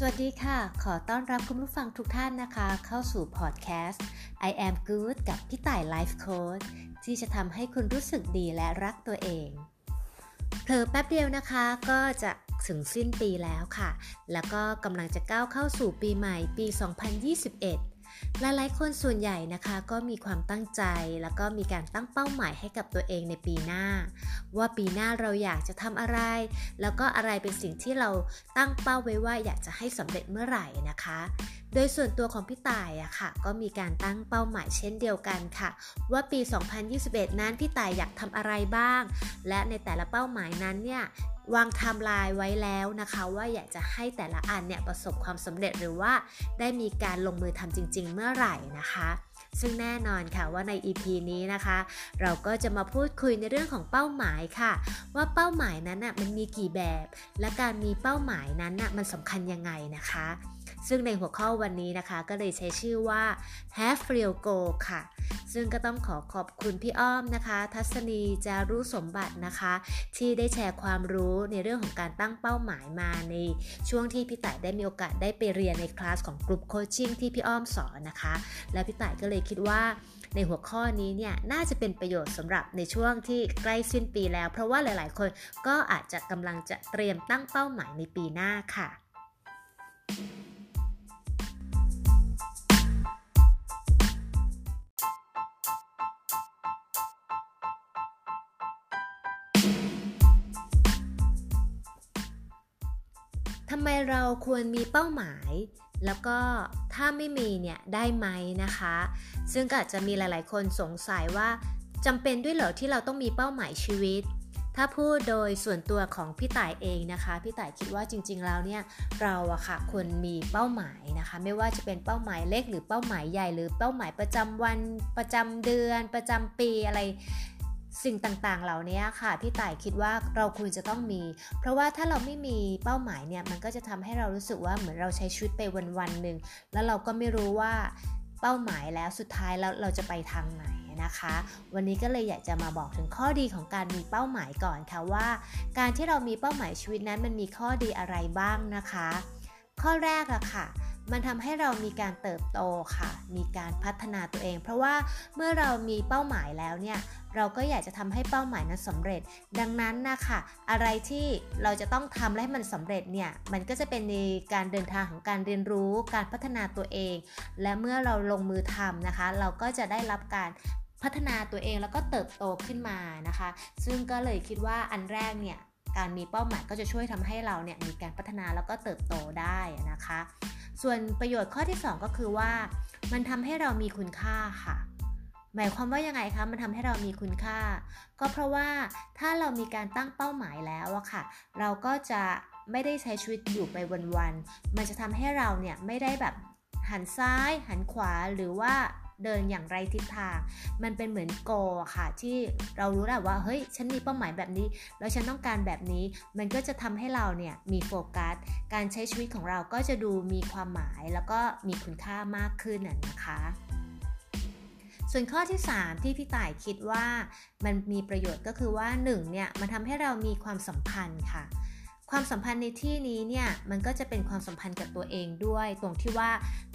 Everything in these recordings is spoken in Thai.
สวัสดีค่ะ ขอต้อนรับคุณผู้ฟังทุกท่านนะคะ เข้าสู่พอดแคสต์ I am good กับพี่ต่ายไลฟ์โค้ดที่จะทำให้คุณรู้สึกดีและรักตัวเองเผลอแป๊บเดียวนะคะก็จะถึงสิ้นปีแล้วค่ะ แล้วก็กำลังจะก้าวเข้าสู่ปีใหม่ปี 2021 หลายๆ คนส่วนใหญ่นะคะก็มีความตั้งใจแล้วก็มีการตั้งเป้าหมายให้กับตัวเองในปีหน้า ว่าปีหน้าเราอยากจะทำอะไร แล้วก็อะไรเป็นสิ่งที่เราตั้งเป้าไว้ว่าอยากจะให้สำเร็จเมื่อไหร่นะคะ โดยส่วนตัวของพี่ต่ายอะค่ะ ก็มีการตั้งเป้าหมายเช่นเดียวกันค่ะ ว่าปี 2021 นั้นพี่ต่ายอยากทำอะไรบ้าง และในแต่ละเป้าหมายนั้นเนี่ย วางไทม์ไลน์ไว้แล้วนะคะ ว่าอยากจะให้แต่ละอันเนี่ยประสบความสำเร็จหรือว่าได้มีการลงมือทำจริง ๆ เมื่อไหร่นะคะ ซึ่งแน่นอนค่ะว่าใน EP นี้นะคะ เราก็จะมาพูดคุยในเรื่องของเป้าหมายค่ะ ว่าเป้าหมายนั้นน่ะมันมีกี่แบบ และการมีเป้าหมายนั้นน่ะมันสำคัญยังไงนะคะ ซึ่งในหัวข้อวันนี้นะคะ ก็เลยใช้ชื่อว่า Have Real Go ค่ะ ซึ่งก็ต้องขอขอบคุณพี่อ้อมนะคะ ทัศนีจารุสมบัตินะคะ ที่ได้แชร์ความรู้ในเรื่องของการตั้งเป้าหมายมาในช่วงที่พี่ต่ายได้มีโอกาสได้ไปเรียนในคลาสของกลุ่มโคชชิ่งที่พี่อ้อมสอนนะคะ และพี่ต่ายก็เลยคิดว่าในหัวข้อนี้เนี่ยน่าจะเป็นประโยชน์สำหรับในช่วงที่ใกล้สิ้นปีแล้ว เพราะว่าหลาย ๆ คนก็อาจจะกำลังจะเตรียมตั้งเป้าหมายในปีหน้าค่ะ ไมเราควรมีเป้าหมาย แล้วก็ถ้าไม่มีเนี่ยได้ไหมนะคะ ซึ่งก็อาจจะมีหลาย ๆ คนสงสัยว่าจำเป็นด้วยเหรอที่เราต้องมีเป้าหมายชีวิต ถ้าพูดโดยส่วนตัวของพี่ต่ายเองนะคะ พี่ต่ายคิดว่าจริง ๆ แล้วเนี่ยเราอะค่ะควรมีเป้าหมายนะคะ ไม่ว่าจะเป็นเป้าหมายเล็กหรือเป้าหมายใหญ่ หรือเป้าหมายประจำวันประจำเดือน ประจำปีอะไร สิ่งต่างๆ เหล่านี้ค่ะพี่ต่ายคิดว่าเราควรจะต้องมี เพราะว่าถ้าเราไม่มีเป้าหมายเนี่ยมันก็จะทำให้เรารู้สึกว่าเหมือนเราใช้ชีวิตไปวันๆหนึ่งแล้วเราก็ไม่รู้ว่าเป้าหมายแล้วสุดท้ายแล้วเราจะไปทางไหนนะคะ วันนี้ก็เลยอยากจะมาบอกถึงข้อดีของการมีเป้าหมายก่อนค่ะว่า การที่เรามีเป้าหมายชีวิตนั้นมันมีข้อดีอะไรบ้างนะคะ ข้อแรกอะค่ะ มันทำให้เรามีการเติบโตค่ะ มีการพัฒนาตัวเอง เพราะว่าเมื่อเรามีเป้าหมายแล้วเนี่ย เราก็อยากจะทำให้เป้าหมายนั้นสำเร็จ ดังนั้นนะคะอะไรที่เราจะต้องทำให้มันสำเร็จเนี่ย มันก็จะเป็นในการเดินทางของการเรียนรู้ การพัฒนาตัวเอง และเมื่อเราลงมือทำนะคะ เราก็จะได้รับการพัฒนาตัวเองแล้วก็เติบโตขึ้นมานะคะ ซึ่งก็เลยคิดว่าอันแรกเนี่ยการมีเป้าหมายก็จะช่วยทำให้เราเนี่ยมีการพัฒนาแล้วก็เติบโตได้นะคะ ส่วนประโยชน์ข้อที่ 2 ก็คือว่า มันทำให้เรามีคุณค่าค่ะ หมายความว่ายังไงคะ มันทำให้เรามีคุณค่า ก็เพราะว่าถ้าเรามีการตั้งเป้าหมายแล้วอะค่ะ เราก็จะไม่ได้ใช้ชีวิตอยู่ไปวันๆ มันจะทำให้เราเนี่ยไม่ได้แบบหันซ้าย หันขวาหรือว่า เดินอย่างไรทิศทาง มันเป็นเหมือนโกค่ะ ที่เรารู้แหล้วว่าเฮ้ยฉันมีเป้าหมายแบบนี้ แล้วฉันต้องการแบบนี้ มันก็จะทำให้เราเนี่ยมีโฟกัส การใช้ชีวิตของเราก็จะดูมีความหมายแล้วก็มีคุณค่ามากขึ้นนะคะส่วนข้อที่ 3 ที่พี่ต่ายคิดว่ามันมีประโยชน์ก็คือว่า1เนี่ยมันทำให้เรามีความสัมพันธ์ค่ะ ความสัมพันธ์ในที่นี้เนี่ยมันก็จะเป็นความสัมพันธ์กับตัวเองด้วย ตรงที่ว่า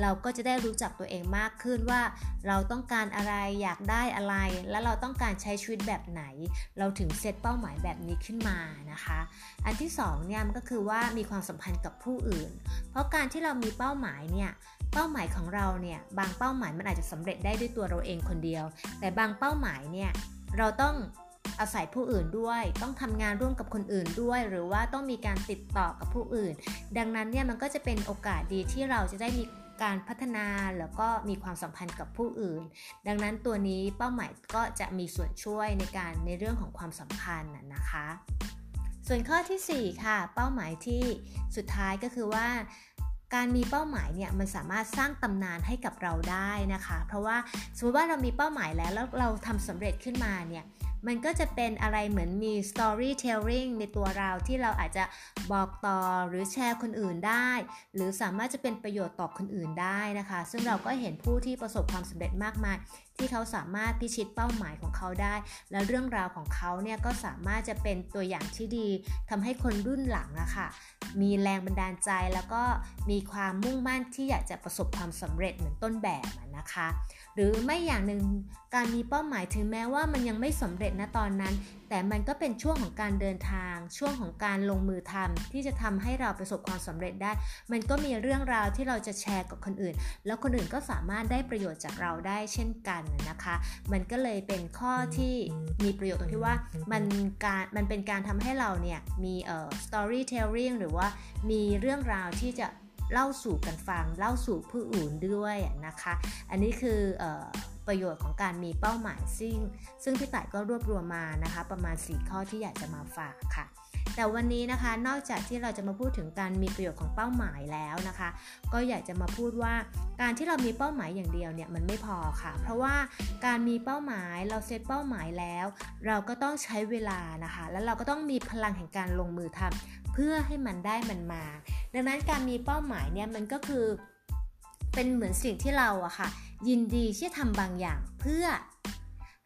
เราก็จะได้รู้จักตัวเองมากขึ้นว่า เราต้องการอะไรอยากได้อะไร และเราต้องการใช้ชีวิตแบบไหน เราถึงเซตเป้าหมายแบบนี้ขึ้นมานะคะ อันที่2เนี่ยมันก็คือว่ามีความสัมพันธ์กับผู้อื่น เพราะการที่เรามีเป้าหมายเนี่ยเป้าหมายของเราเนี่ยบางเป้าหมายมันอาจจะสำเร็จได้ด้วยตัวเราเองคนเดียว แต่บางเป้าหมายเนี่ยเราต้อง อาศัยผู้อื่นด้วย ต้องทำงานร่วมกับคนอื่นด้วย หรือว่าต้องมีการติดต่อกับผู้อื่น ดังนั้นเนี่ยมันก็จะเป็นโอกาสดีที่เราจะได้มีการพัฒนาแล้วก็มีความสัมพันธ์กับผู้อื่น ดังนั้นตัวนี้เป้าหมายก็จะมีส่วนช่วยในการในเรื่องของความสัมพันธ์นะคะ ส่วนข้อที่ 4 ค่ะ เป้าหมายที่สุดท้ายก็คือว่าการมีเป้าหมายเนี่ยมันสามารถสร้างตำนานให้กับเราได้นะคะ เพราะว่าสมมติว่าเรามีเป้าหมายแล้วแล้วเราทำสำเร็จขึ้นมาเนี่ย มันก็จะเป็นอะไรเหมือนมี storytelling ในตัวเราที่เราอาจจะบอกต่อหรือแชร์คนอื่นได้ หรือสามารถจะเป็นประโยชน์ต่อคนอื่นได้นะคะ ซึ่งเราก็เห็นผู้ที่ประสบความสำเร็จมากมาย ที่เขาสามารถพิชิตเป้าหมายของเขาได้ และเรื่องราวของเขาเนี่ยก็สามารถจะเป็นตัวอย่างที่ดีทำให้คนรุ่นหลังอะค่ะมีแรงบันดาลใจแล้วก็มีความมุ่งมั่นที่อยากจะประสบความสำเร็จเหมือนต้นแบบนะคะ หรือไม่อย่างหนึ่งการมีเป้าหมายถึงแม้ว่ามันยังไม่สำเร็จณตอนนั้น แต่มันก็เป็นช่วงของการเดินทาง ช่วงของการลงมือทำที่จะทำให้เราประสบความสำเร็จได้ มันก็มีเรื่องราวที่เราจะแชร์กับคนอื่น แล้วคนอื่นก็สามารถได้ประโยชน์จากเราได้เช่นกันนะคะ มันก็เลยเป็นข้อที่มีประโยชน์ตรงที่ว่ามันการมันเป็นการทำให้เราเนี่ยมีเอ่อ storytelling หรือว่ามีเรื่องราวที่จะเล่าสู่กันฟัง เล่าสู่ผู้อื่นด้วยนะคะ อันนี้คืออประโยชน์ของการมีเป้าหมายซึ่ง ซึ่งพี่ต่ายก็รวบรวมมานะคะ ประมาณ 4 ข้อที่อยากจะมาฝากค่ะ แต่วันนี้นะคะนอกจากที่เราจะมาพูดถึงการมีประโยชน์ของเป้าหมายแล้วนะคะ ก็อยากจะมาพูดว่าการที่เรามีเป้าหมายอย่างเดียวเนี่ยมันไม่พอค่ะ เพราะว่าการมีเป้าหมายเราเซตเป้าหมายแล้ว เราก็ต้องใช้เวลานะคะ แล้วเราก็ต้องมีพลังแห่งการลงมือทำเพื่อให้มันได้มันมา ดังนั้นการมีเป้าหมายเนี่ยมันก็คือเป็นเหมือนสิ่งที่เราอะค่ะ ยินดีที่จะทำบางอย่างเพื่อ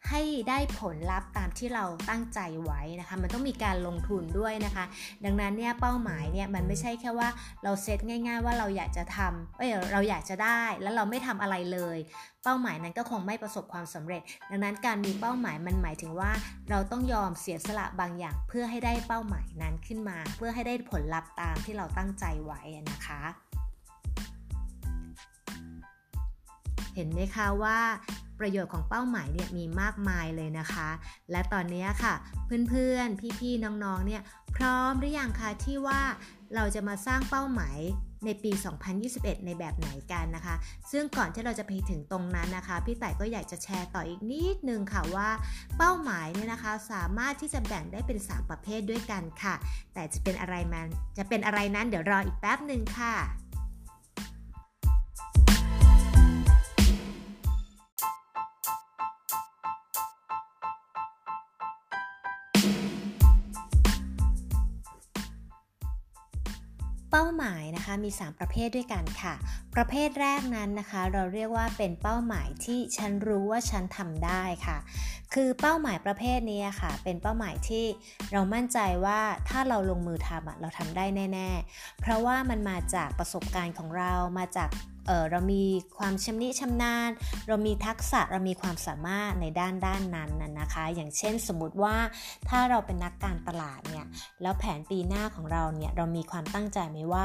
ให้ได้ผลลัพธ์ตามที่เราตั้งใจไว้นะคะ มันต้องมีการลงทุนด้วยนะคะ ดังนั้นเนี่ยเป้าหมายเนี่ยมันไม่ใช่แค่ว่าเราเซตง่าย ๆ ว่าเราอยากจะทำเอ้ยเราอยากจะได้แล้วเราไม่ทำอะไรเลย เป้าหมายนั้นก็คงไม่ประสบความสำเร็จ ดังนั้นการมีเป้าหมายมันหมายถึงว่า เราต้องยอมเสียสละบางอย่าง เพื่อให้ได้เป้าหมายนั้นขึ้นมา เพื่อให้ได้ผลลัพธ์ตามที่เราตั้งใจไว้นะคะเห็นไหมคะว่า ประโยชน์ของเป้าหมายเนี่ยมีมากมายเลยนะคะ และตอนนี้ค่ะ เพื่อนๆ พี่ๆ น้องๆ เนี่ยพร้อมหรือยังคะที่ว่าเราจะมาสร้างเป้าหมายในปี 2021 ในแบบไหนกันนะคะ ซึ่งก่อนที่เราจะไปถึงตรงนั้นนะคะ พี่ต่ายก็อยากจะแชร์ต่ออีกนิดนึงค่ะว่า เป้าหมายเนี่ยนะคะ สามารถที่จะแบ่งได้เป็น 3 ประเภทด้วยกันค่ะ แต่จะเป็นอะไรมันจะเป็นอะไรนั้นเดี๋ยวรออีกแป๊บหนึ่งค่ะ เป้าหมายนะคะมี 3 ประเภทด้วยกันค่ะ ประเภทแรกนั้นนะคะ เราเรียกว่าเป็นเป้าหมายที่ฉันรู้ว่าฉันทำได้ค่ะ คือเป้าหมายประเภทนี้ค่ะ เป็นเป้าหมายที่เรามั่นใจว่าถ้าเราลงมือทำเราทำได้แน่ ๆ เพราะว่ามันมาจากประสบการณ์ของเรามาจากเเรามีความชำนิชำนาญ เรามีทักษะเรามีความสามารถในด้านด้านนั้นนะคะ อย่างเช่นสมมติว่าถ้าเราเป็นนักการตลาดเนี่ยแล้วแผนปีหน้าของเราเนี่ยเรามีความตั้งใจไหมว่า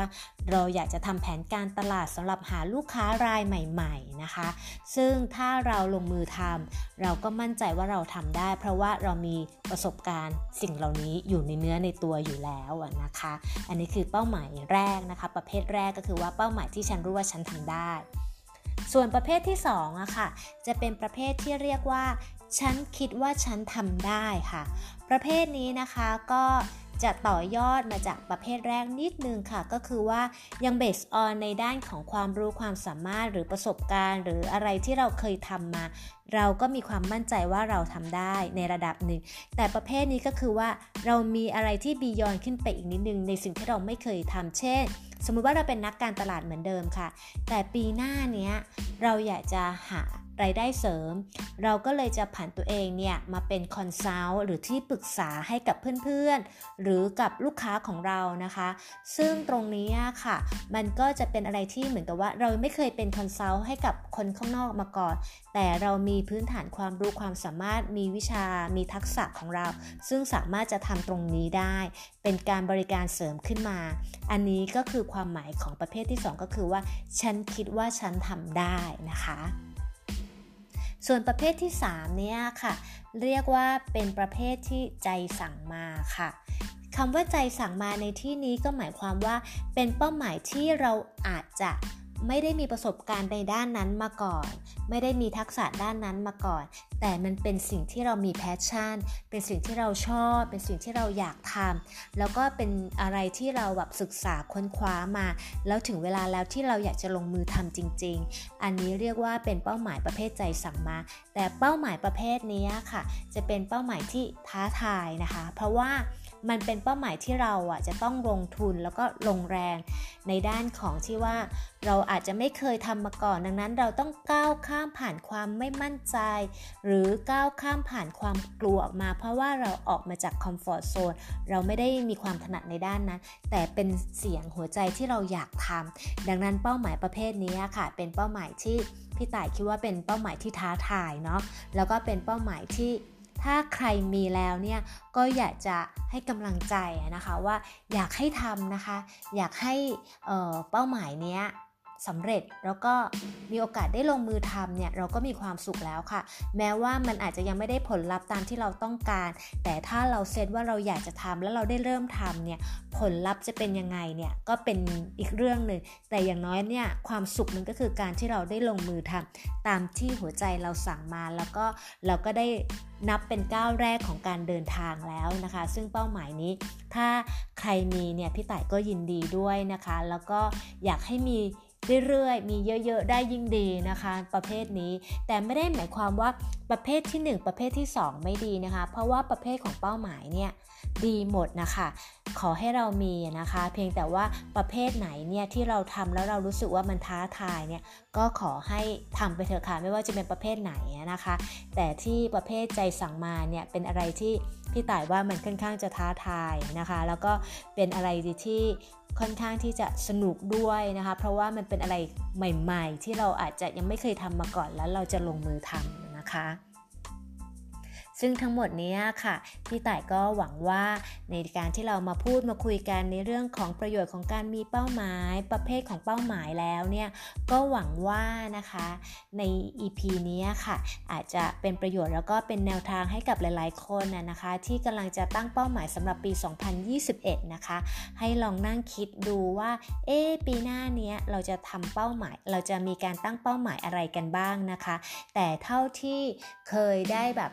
เราอยากจะทำแผนการตลาดสำหรับหาลูกค้ารายใหม่ๆนะคะ ซึ่งถ้าเราลงมือทำเราก็มั่นใจว่าเราทำได้ เพราะว่าเรามีประสบการณ์สิ่งเหล่านี้อยู่ในเนื้อในตัวอยู่แล้วนะคะ อันนี้คือเป้าหมายแรกนะคะ ประเภทแรกก็คือว่าเป้าหมายที่ฉันรู้ว่าฉันทำได้ ส่วนประเภทที่2อะค่ะ จะเป็นประเภทที่เรียกว่า ฉันคิดว่าฉันทำได้ค่ะ ประเภทนี้นะคะก็จะต่อยอดมาจากประเภทแรกนิดนึงค่ะ ก็คือว่ายังเบสออนในด้านของความรู้ความสามารถหรือประสบการณ์ หรืออะไรที่เราเคยทำมา เราก็มีความมั่นใจว่าเราทำได้ในระดับหนึ่ง แต่ประเภทนี้ก็คือว่าเรามีอะไรที่บียอนขึ้นไปอีกนิดนึงในสิ่งที่เราไม่เคยทำเช่น สมมุติว่าเราเป็นนักการตลาดเหมือนเดิมค่ะ แต่ปีหน้านี้เราอยากจะหา รายได้เสริม เราก็เลยจะผันตัวเองเนี่ยมาเป็น consult หรือที่ปรึกษาให้กับเพื่อนๆ หรือกับลูกค้าของเรานะคะ ซึ่งตรงนี้ค่ะ มันก็จะเป็นอะไรที่เหมือนกับว่าเราไม่เคยเป็น consult ให้กับคนข้างนอกมาก่อน แต่เรามีพื้นฐานความรู้ความสามารถมีวิชา มีทักษะของเรา ซึ่งสามารถจะทำตรงนี้ได้ เป็นการบริการเสริมขึ้นมา อันนี้ก็คือความหมายของประเภทที่ 2 ก็คือว่า ฉันคิดว่าฉันทำได้นะคะ ส่วนประเภทที่ 3 เนี่ยค่ะ เรียกว่าเป็นประเภทที่ใจสั่งมาค่ะคำว่าใจสั่งมาในที่นี้ก็หมายความว่าเป็นเป้าหมายที่เราอาจจะ ไม่ได้มีประสบการณ์ในด้านนั้นมาก่อน ไม่ได้มีทักษะด้านนั้นมาก่อน แต่มันเป็นสิ่งที่เรามีแพชชั่น เป็นสิ่งที่เราชอบ เป็นสิ่งที่เราอยากทำแล้วก็เป็นอะไรที่เราแบบศึกษาค้นคว้ามา แล้วถึงเวลาแล้วที่เราอยากจะลงมือทำจริง ๆ อันนี้เรียกว่าเป็นเป้าหมายประเภทใจสั่งมา แต่เป้าหมายประเภทนี้ค่ะ จะเป็นเป้าหมายที่ท้าทายนะคะ เพราะว่า มันเป็นเป้าหมายที่เราอะจะต้องลงทุนแล้วก็ลงแรงในด้านของที่ว่าเราอาจจะไม่เคยทำมาก่อน ดังนั้นเราต้องก้าวข้ามผ่านความไม่มั่นใจ หรือก้าวข้ามผ่านความกลัวออกมา เพราะว่าเราออกมาจากคอมฟอร์ทโซนเราไม่ได้มีความถนัดในด้านนั้น แต่เป็นเสียงหัวใจที่เราอยากทำดังนั้นเป้าหมายประเภทนี้ค่ะ เป็นเป้าหมายที่พี่ต่ายคิดว่าเป็นเป้าหมายที่ท้าทายเนาะแล้วก็เป็นเป้าหมายที่ ถ้าใครมีแล้วเนี่ยก็อยากจะให้กำลังใจนะคะว่าอยากให้ทำนะคะ อยากให้เป้าหมายเนี้ย สำเร็จแล้วก็มีโอกาสได้ลงมือทำเนี่ยเราก็มีความสุขแล้วค่ะ แม้ว่ามันอาจจะยังไม่ได้ผลลัพธ์ตามที่เราต้องการ แต่ถ้าเราเซตว่าเราอยากจะทำแล้วเราได้เริ่มทำเนี่ยผลลัพธ์จะเป็นยังไงเนี่ยก็เป็นอีกเรื่องหนึ่งแต่อย่างน้อยเนี่ยความสุขมันก็คือการที่เราได้ลงมือทำตามที่หัวใจเราสั่งมาแล้วก็เราก็ได้นับเป็นก้าวแรกของการเดินทางแล้วนะคะ ซึ่งเป้าหมายนี้ ถ้าใครมีเนี่ยพี่ต่ายก็ยินดีด้วยนะคะ แล้วก็อยากให้มี เรื่อยๆ มีเยอะๆ ได้ยิ่งดีนะคะ ประเภทนี้ แต่ไม่ได้หมายความว่าประเภทที่ 1 ประเภทที่ 2 ไม่ดีนะคะ เพราะว่าประเภทของเป้าหมายเนี่ยดีหมดนะคะ ขอให้เรามีนะคะ เพียงแต่ว่าประเภทไหนเนี่ยที่เราทำแล้วเรารู้สึกว่ามันท้าทายเนี่ยก็ขอให้ทำไปเถอะค่ะไม่ว่าจะเป็นประเภทไหนนะคะ แต่ที่ประเภทใจสั่งมาเนี่ยเป็นอะไรที่ พี่ต่ายว่ามันค่อนข้างจะท้าทายนะคะ แล้วก็เป็นอะไรที่ค่อนข้างที่จะสนุกด้วยนะคะ เพราะว่ามันเป็นอะไรใหม่ ๆ ที่เราอาจจะยังไม่เคยทำมาก่อนแล้วเราจะลงมือทำนะคะ ซึ่งทั้งหมดนี้ค่ะ พี่ต่ายก็หวังว่าในการที่เรามาพูดมาคุยกันในเรื่องของประโยชน์ของการมีเป้าหมาย ประเภทของเป้าหมายแล้วเนี่ยก็หวังว่านะคะใน EP นี้ค่ะ อาจจะเป็นประโยชน์แล้วก็เป็นแนวทางให้กับหลาย ๆ คนนะคะ ที่กำลังจะตั้งเป้าหมายสำหรับปี 2021 นะคะ ให้ลองนั่งคิดดูว่าเอ๊ปีหน้านี้เราจะทำเป้าหมาย เราจะมีการตั้งเป้าหมายอะไรกันบ้างนะคะ แต่เท่าที่เคยได้แบบ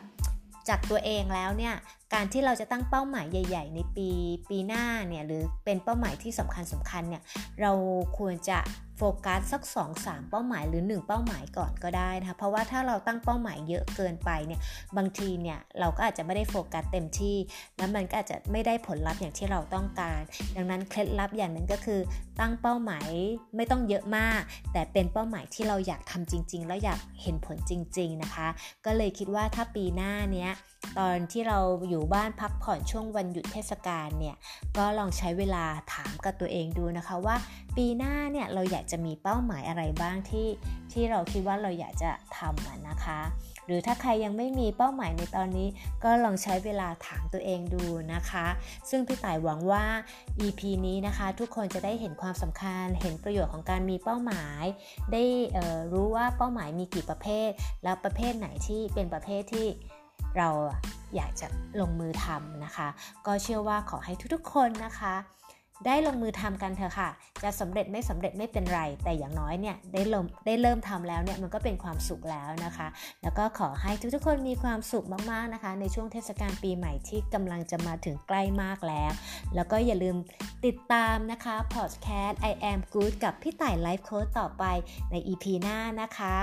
จากตัวเองแล้วเนี่ยการที่เราจะตั้งเป้าหมายใหญ่ ๆ ในปีปีหน้าเนี่ยหรือเป็นเป้าหมายที่สำคัญสำคัญเนี่ยเราควรจะ กัสสัก 2-3 เป้าหมายหรือ 1 เป้าหมายก่อนก็ได้นะคะเพราะว่าถ้าเราตั้งเป้าหมายเยอะเกินไปเนี่ยบางทีเนี่ยเราก็อาจจะไม่ได้โฟกัสเต็มที่ แล้วมันก็อาจจะไม่ได้ผลลัพธ์อย่างที่เราต้องการ ดังนั้นเคล็ดลับอย่างหนึ่งก็คือ ตั้งเป้าหมายไม่ต้องเยอะมาก แต่เป็นเป้าหมายที่เราอยากทำจริง ๆ แล้วอยากเห็นผลจริง ๆนะคะ ก็เลยคิดว่าถ้าปีหน้าเนี้ยตอนที่เราอยู่บ้านพักผ่อนช่วงวันหยุดเทศกาลเนี่ยก็ลองใช้เวลาถามกับตัวเองดูนะคะว่า ปีหน้าเนี่ยเราอยากจะจะมีเป้าหมายอะไรบ้างที่ที่เราคิดว่าเราอยากจะทำนะคะ หรือถ้าใครยังไม่มีเป้าหมายในตอนนี้ ก็ลองใช้เวลาถามตัวเองดูนะคะ ซึ่งพี่ต่ายหวังว่า EP นี้นะคะ ทุกคนจะได้เห็นความสำคัญ เห็นประโยชน์ของการมีเป้าหมาย ได้รู้ว่าเป้าหมายมีกี่ประเภท แล้วประเภทไหนที่เป็นประเภทที่เราอยากจะลงมือทำนะคะ ก็เชื่อว่าขอให้ทุกๆคนนะคะ ได้ลงมือทำกันเถอะค่ะ จะสำเร็จไม่สำเร็จไม่เป็นไร แต่อย่างน้อยเนี่ยได้เริ่มได้เริ่มทำแล้วเนี่ยมันก็เป็นความสุขแล้วนะคะ แล้วก็ขอให้ทุกๆคนมีความสุขมากๆนะคะ ในช่วงเทศกาลปีใหม่ที่กำลังจะมาถึงใกล้มากแล้ว แล้วก็อย่าลืมติดตามนะคะพอดแคสต์ I am good กับพี่ต่ายไลฟ์โค้ดต่อไปใน EP หน้านะคะ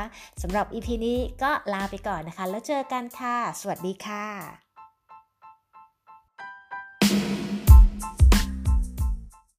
สำหรับ EP นี้ก็ลาไปก่อนนะคะ แล้วเจอกันค่ะ สวัสดีค่ะ